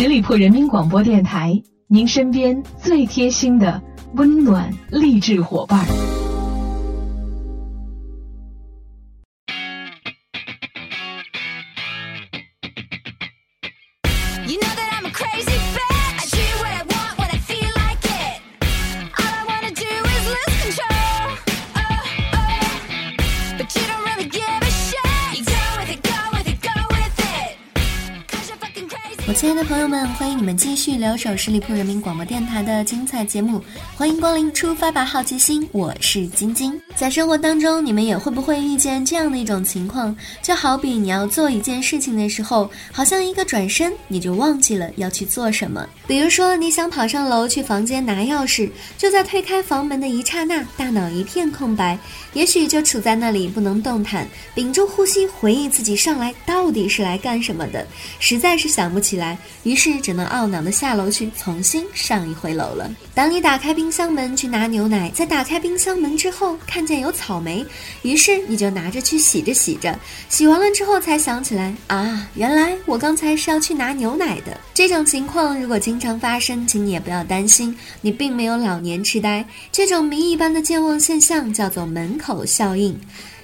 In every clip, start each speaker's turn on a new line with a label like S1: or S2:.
S1: 十里铺人民广播电台，您身边最贴心的温暖励志伙伴。
S2: 朋友们，欢迎你们继续留守十里铺人民广播电台的精彩节目，欢迎光临，出发吧，好奇心！我是晶晶。在生活当中，你们也会不会遇见这样的一种情况？就好比你要做一件事情的时候，好像一个转身，你就忘记了要去做什么。比如说，你想跑上楼去房间拿钥匙，就在推开房门的一刹那，大脑一片空白，也许就处在那里不能动弹，屏住呼吸，回忆自己上来到底是来干什么的，实在是想不起来。于是只能懊恼的下楼去重新上一回楼了。当你打开冰箱门去拿牛奶，在打开冰箱门之后看见有草莓，于是你就拿着去洗着洗着，洗完了之后才想起来啊，原来我刚才是要去拿牛奶的。这种情况如果经常发生，请你也不要担心，你并没有老年痴呆。这种谜一般的健忘现象叫做门口效应。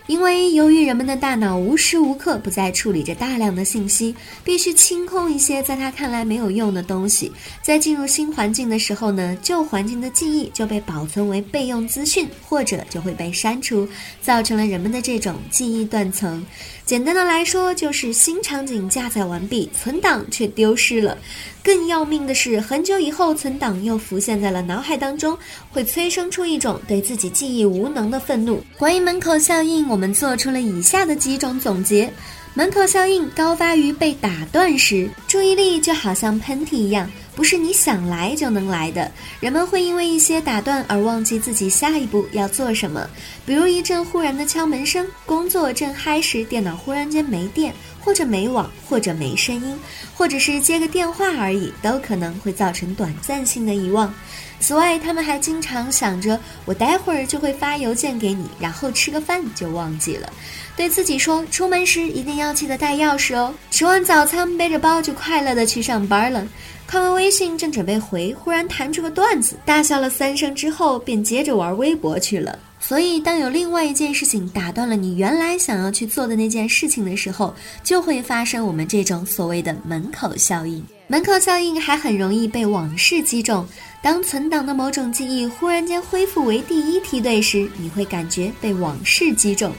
S2: 因为由于人们的大脑无时无刻不在处理着大量的信息，必须清空一些在他看来没有用的东西。在进入新环境的时候呢，旧环境的记忆就被保存为备用资讯，或者就会被删除，造成了人们的这种记忆断层。简单的来说，就是新场景加载完毕，存档却丢失了。更要命的是，很久以后存档又浮现在了脑海当中，会催生出一种对自己记忆无能的愤怒。关于门口效应，我们做出了以下的几种总结：门口效应高发于被打断时，注意力就好像喷嚏一样。不是你想来就能来的，人们会因为一些打断而忘记自己下一步要做什么。比如一阵忽然的敲门声，工作正嗨时，电脑忽然间没电，或者没网，或者没声音，或者是接个电话而已，都可能会造成短暂性的遗忘。此外，他们还经常想着我待会儿就会发邮件给你，然后吃个饭就忘记了。对自己说，出门时一定要记得带钥匙哦。吃完早餐，背着包就快乐的去上班了。看完微信，正准备回，忽然弹出个段子，大笑了三声之后，便接着玩微博去了。所以，当有另外一件事情打断了你原来想要去做的那件事情的时候，就会发生我们这种所谓的门口效应。门口效应还很容易被往事击中。当存档的某种记忆忽然间恢复为第一梯队时，你会感觉被往事击中。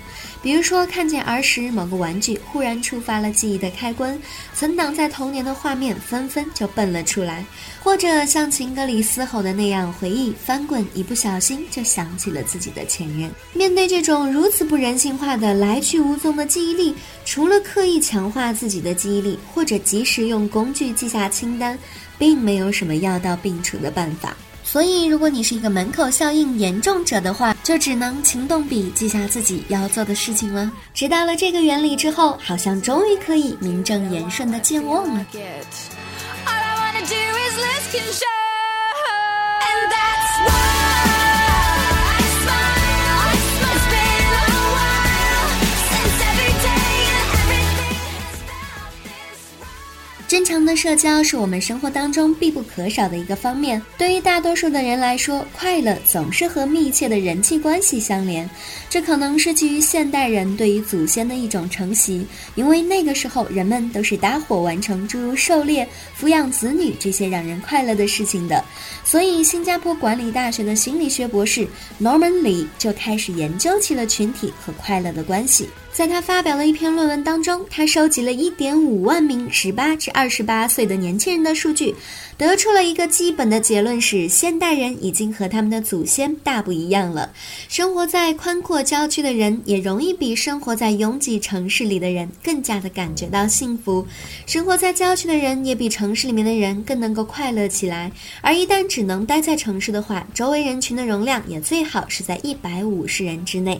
S2: 比如说，看见儿时某个玩具，忽然触发了记忆的开关，存档在童年的画面纷纷就蹦了出来；或者像情歌里嘶吼的那样，回忆翻滚，一不小心就想起了自己的前任。面对这种如此不人性化的来去无踪的记忆力，除了刻意强化自己的记忆力，或者及时用工具记下清单，并没有什么药到病除的办法。所以，如果你是一个门口效应严重者的话，就只能勤动笔记下自己要做的事情了。知道了这个原理之后，好像终于可以名正言顺的健忘了。真诚的社交是我们生活当中必不可少的一个方面。对于大多数的人来说，快乐总是和密切的人际关系相连。这可能是基于现代人对于祖先的一种承袭，因为那个时候人们都是搭伙完成诸如狩猎、抚养子女这些让人快乐的事情的。所以，新加坡管理大学的心理学博士 Norman Lee 就开始研究起了群体和快乐的关系。在他发表了一篇论文当中，他收集了一点五万名十八至二十八岁的年轻人的数据，得出了一个基本的结论：是现代人已经和他们的祖先大不一样了。生活在宽阔郊区的人，也容易比生活在拥挤城市里的人更加的感觉到幸福；生活在郊区的人，也比城市里面的人更能够快乐起来。而一旦只能待在城市的话，周围人群的容量也最好是在一百五十人之内。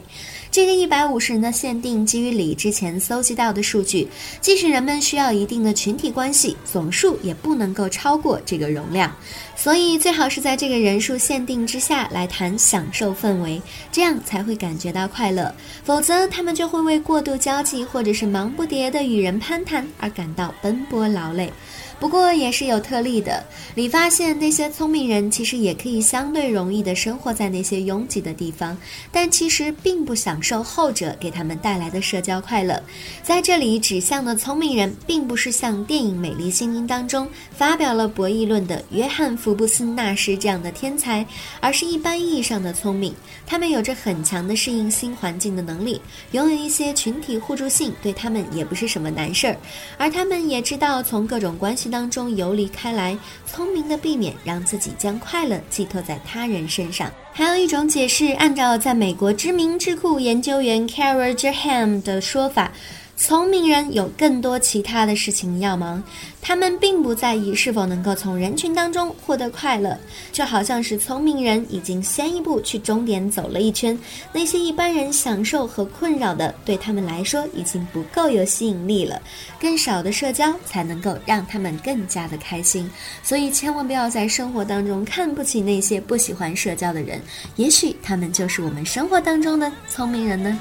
S2: 这个一百五十人的限定基于李之前搜集到的数据，即使人们需要一定的群体关系，总数也不能够超过这个容量。所以最好是在这个人数限定之下来谈享受氛围，这样才会感觉到快乐。否则他们就会为过度交际或者是忙不迭的与人攀谈而感到奔波劳累。不过也是有特例的。你发现那些聪明人其实也可以相对容易的生活在那些拥挤的地方，但其实并不享受后者给他们带来的社交快乐。在这里指向的聪明人，并不是像电影《美丽心灵》当中发表了博弈论的约翰·福布斯纳什这样的天才，而是一般意义上的聪明。他们有着很强的适应新环境的能力，拥有一些群体互助性，对他们也不是什么难事儿。而他们也知道从各种关系当中游离开来。聪明的避免让自己将快乐寄托在他人身上。还有一种解释，按照在美国知名智库研究员 Carol Jerham 的说法。聪明人有更多其他的事情要忙，他们并不在意是否能够从人群当中获得快乐，就好像是聪明人已经先一步去终点走了一圈，那些一般人享受和困扰的，对他们来说已经不够有吸引力了。更少的社交才能够让他们更加的开心，所以千万不要在生活当中看不起那些不喜欢社交的人，也许他们就是我们生活当中的聪明人呢。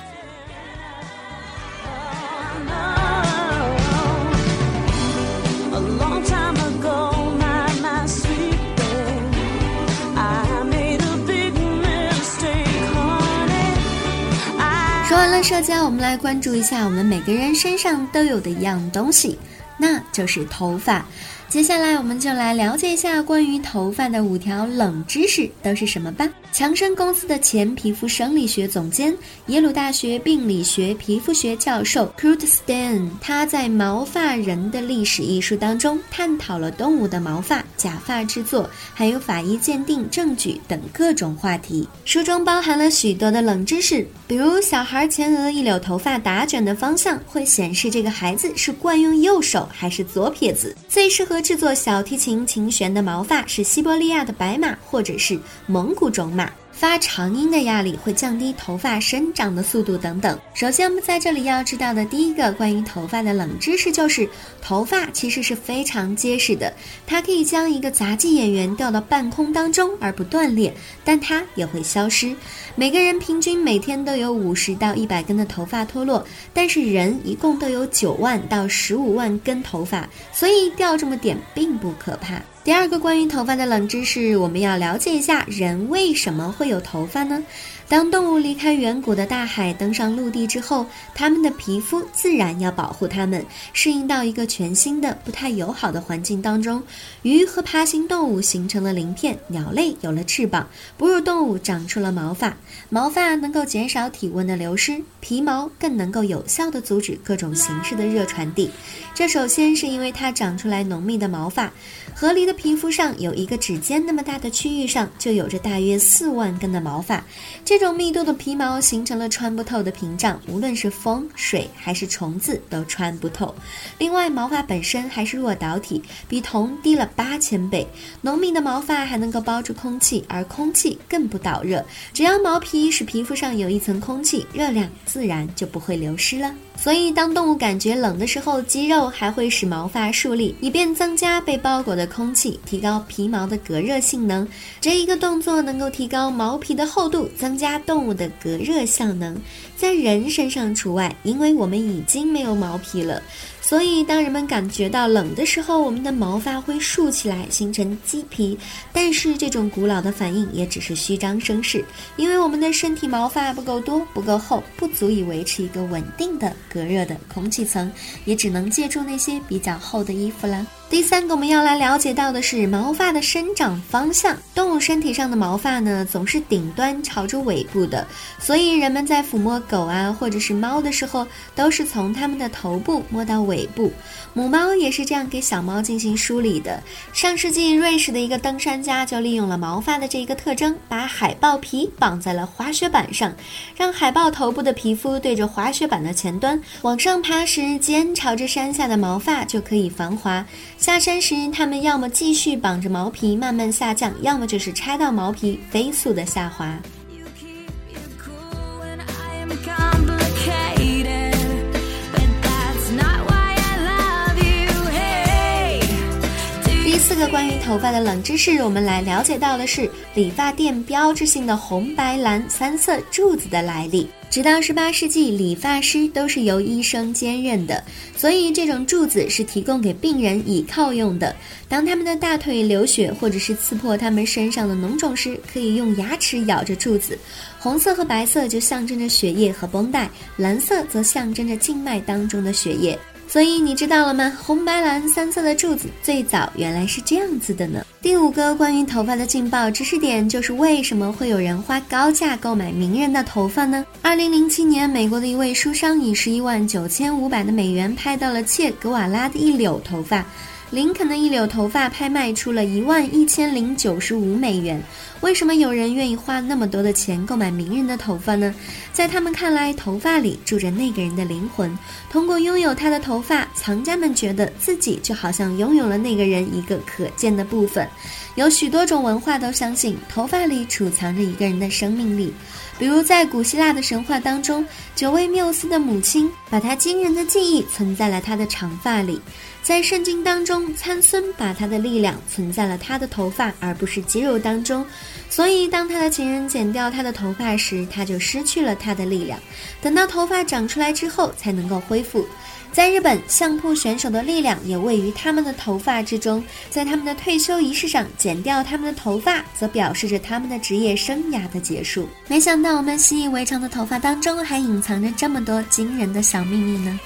S2: 社交，我们来关注一下我们每个人身上都有的一样东西，那就是头发。接下来，我们就来了解一下关于头发的五条冷知识都是什么吧。强生公司的前皮肤生理学总监、耶鲁大学病理学皮肤学教授 Kurt Stein，他在《毛发人的历史》一书当中探讨了动物的毛发、假发制作，还有法医鉴定证据等各种话题。书中包含了许多的冷知识，比如小孩前额一绺头发打卷的方向会显示这个孩子是惯用右手还是左撇子，最适合。制作小提琴琴弦的毛发是西伯利亚的白马，或者是蒙古种马。发长音的压力会降低头发生长的速度等等。首先，我们在这里要知道的第一个关于头发的冷知识就是，头发其实是非常结实的，它可以将一个杂技演员吊到半空当中而不断裂，但它也会消失。每个人平均每天都有五十到一百根的头发脱落，但是人一共都有九万到十五万根头发，所以掉这么点并不可怕。第二个关于头发的冷知识，我们要了解一下人为什么会有头发呢？当动物离开远古的大海，登上陆地之后，它们的皮肤自然要保护它们，适应到一个全新的、不太友好的环境当中。鱼和爬行动物形成了鳞片，鸟类有了翅膀，哺乳动物长出了毛发。毛发能够减少体温的流失，皮毛更能够有效地阻止各种形式的热传递。这首先是因为它长出来浓密的毛发。河狸的皮肤上有一个指尖那么大的区域上，就有着大约四万根的毛发。这种这种密度的皮毛形成了穿不透的屏障，无论是风、水还是虫子都穿不透。另外，毛发本身还是弱导体，比铜低了八千倍。浓密的毛发还能够包住空气，而空气更不导热。只要毛皮使皮肤上有一层空气，热量自然就不会流失了。所以，当动物感觉冷的时候，肌肉还会使毛发竖立，以便增加被包裹的空气，提高皮毛的隔热性能。这一个动作能够提高毛皮的厚度，增加动物的隔热效能。在人身上除外，因为我们已经没有毛皮了。所以，当人们感觉到冷的时候，我们的毛发会竖起来，形成鸡皮。但是，这种古老的反应也只是虚张声势，因为我们的身体毛发不够多、不够厚，不足以维持一个稳定的隔热的空气层，也只能借助那些比较厚的衣服啦。第三个我们要来了解到的是毛发的生长方向。动物身体上的毛发呢，总是顶端朝着尾部的，所以人们在抚摸狗啊或者是猫的时候，都是从它们的头部摸到尾部。母猫也是这样给小猫进行梳理的。上世纪，瑞士的一个登山家就利用了毛发的这一个特征，把海豹皮绑在了滑雪板上，让海豹头部的皮肤对着滑雪板的前端，往上爬时，肩朝着山下的毛发就可以防滑。下山时，它们要么继续绑着毛皮慢慢下降，要么就是拆到毛皮飞速的下滑。第四个关于头发的冷知识，我们来了解到的是理发店标志性的红白蓝三色柱子的来历。直到十八世纪，理发师都是由医生兼任的，所以这种柱子是提供给病人倚靠用的。当他们的大腿流血或者是刺破他们身上的脓肿时，可以用牙齿咬着柱子。红色和白色就象征着血液和绷带，蓝色则象征着静脉当中的血液。所以你知道了吗？红白蓝三色的柱子最早原来是这样子的呢。第五个关于头发的劲爆知识点就是为什么会有人花高价购买名人的头发呢？二零零七年，美国的一位书商以十一万九千五百的美元拍到了切格瓦拉的一绺头发。林肯的一绺头发拍卖出了一万一千零九十五美元。为什么有人愿意花那么多的钱购买名人的头发呢？在他们看来，头发里住着那个人的灵魂。通过拥有他的头发，藏家们觉得自己就好像拥有了那个人一个可见的部分。有许多种文化都相信头发里储藏着一个人的生命力。比如在古希腊的神话当中，九位缪斯的母亲把他惊人的记忆存在了他的长发里。在圣经当中，参孙把他的力量存在了他的头发，而不是肌肉当中。所以，当他的情人剪掉他的头发时，他就失去了他的力量。等到头发长出来之后，才能够恢复。在日本，相扑选手的力量也位于他们的头发之中。在他们的退休仪式上，剪掉他们的头发，则表示着他们的职业生涯的结束。没想到，我们习以为常的头发当中，还隐藏着这么多惊人的小秘密呢。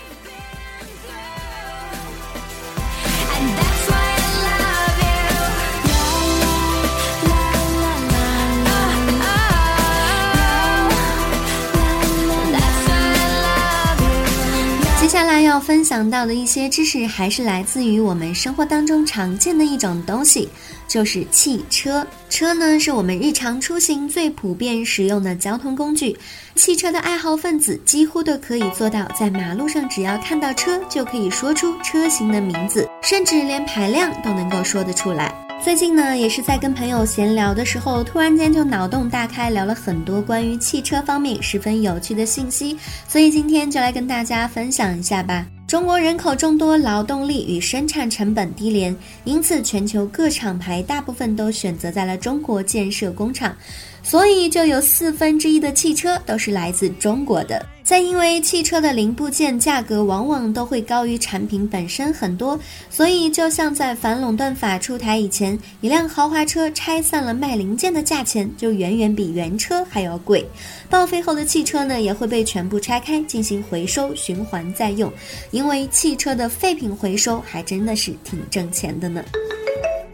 S2: 要分享到的一些知识，还是来自于我们生活当中常见的一种东西，就是汽车。车呢，是我们日常出行最普遍使用的交通工具。汽车的爱好分子几乎都可以做到，在马路上只要看到车，就可以说出车型的名字，甚至连排量都能够说得出来。最近呢，也是在跟朋友闲聊的时候，突然间就脑洞大开，聊了很多关于汽车方面十分有趣的信息，所以今天就来跟大家分享一下吧。中国人口众多，劳动力与生产成本低廉，因此全球各厂牌大部分都选择在了中国建设工厂。所以就有四分之一的汽车都是来自中国的。再因为汽车的零部件价格往往都会高于产品本身很多，所以就像在反垄断法出台以前，一辆豪华车拆散了卖零件的价钱就远远比原车还要贵。报废后的汽车呢，也会被全部拆开进行回收循环再用，因为汽车的废品回收还真的是挺挣钱的呢。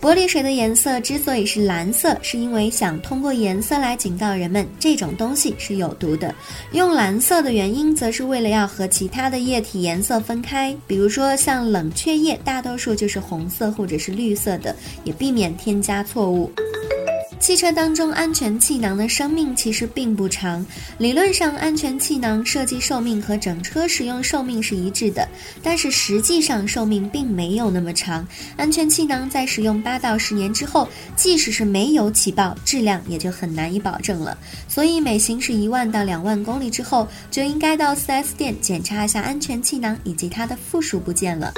S2: 玻璃水的颜色之所以是蓝色，是因为想通过颜色来警告人们这种东西是有毒的。用蓝色的原因，则是为了要和其他的液体颜色分开，比如说像冷却液，大多数就是红色或者是绿色的，也避免添加错误。汽车当中安全气囊的生命其实并不长，理论上安全气囊设计寿命和整车使用寿命是一致的，但是实际上寿命并没有那么长。安全气囊在使用八到十年之后，即使是没有起爆，质量也就很难以保证了。所以每行驶一万到两万公里之后，就应该到 4S 店检查一下安全气囊以及它的附属部件了。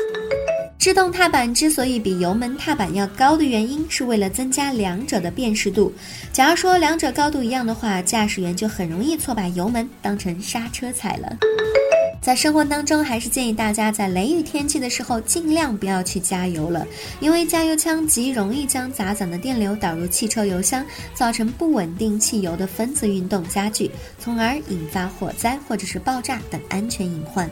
S2: 制动踏板之所以比油门踏板要高的原因，是为了增加两者的辨识度。假如说两者高度一样的话，驾驶员就很容易错把油门当成刹车踩了。在生活当中，还是建议大家在雷雨天气的时候尽量不要去加油了，因为加油枪极容易将杂攒的电流导入汽车油箱，造成不稳定汽油的分子运动加剧，从而引发火灾或者是爆炸等安全隐患。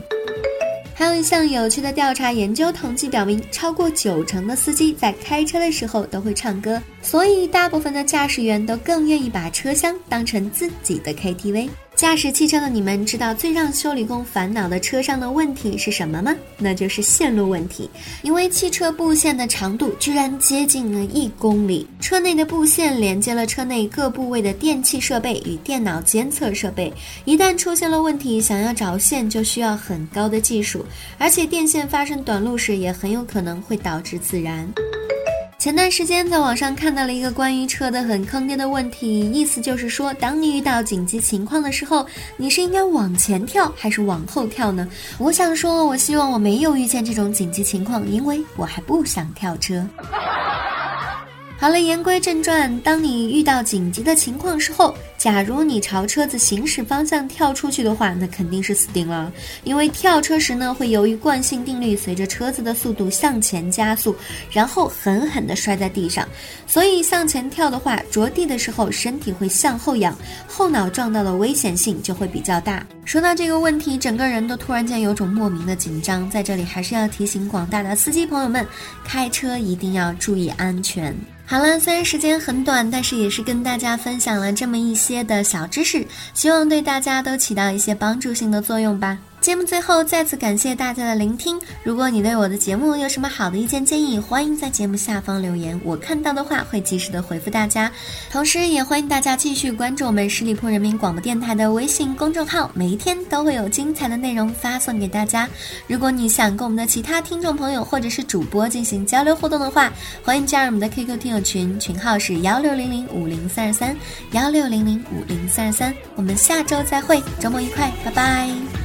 S2: 还有一项有趣的调查研究统计表明，超过九成的司机在开车的时候都会唱歌，所以大部分的驾驶员都更愿意把车厢当成自己的 KTV。驾驶汽车的你们知道最让修理工烦恼的车上的问题是什么吗？那就是线路问题。因为汽车布线的长度居然接近了一公里，车内的布线连接了车内各部位的电气设备与电脑监测设备。一旦出现了问题，想要找线就需要很高的技术，而且电线发生短路时也很有可能会导致自燃。前段时间在网上看到了一个关于车的很坑爹的问题，意思就是说，当你遇到紧急情况的时候，你是应该往前跳还是往后跳呢？我想说，我希望我没有遇见这种紧急情况，因为我还不想跳车。好了，言归正传，当你遇到紧急的情况时候，假如你朝车子行驶方向跳出去的话，那肯定是死定了，因为跳车时呢，会由于惯性定律，随着车子的速度向前加速，然后狠狠地摔在地上。所以向前跳的话，着地的时候身体会向后仰，后脑撞到的危险性就会比较大。说到这个问题，整个人都突然间有种莫名的紧张。在这里还是要提醒广大的司机朋友们，开车一定要注意安全。好了，虽然时间很短，但是也是跟大家分享了这么一些些的小知识，希望对大家都起到一些帮助性的作用吧。节目最后再次感谢大家的聆听。如果你对我的节目有什么好的意见建议，欢迎在节目下方留言，我看到的话会及时的回复大家。同时，也欢迎大家继续关注我们十里铺人民广播电台的微信公众号，每一天都会有精彩的内容发送给大家。如果你想跟我们的其他听众朋友或者是主播进行交流互动的话，欢迎加入我们的 QQ 听友群，群号是幺六零零五零三二三幺六零零五零三二三。我们下周再会，周末愉快，拜拜。